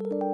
you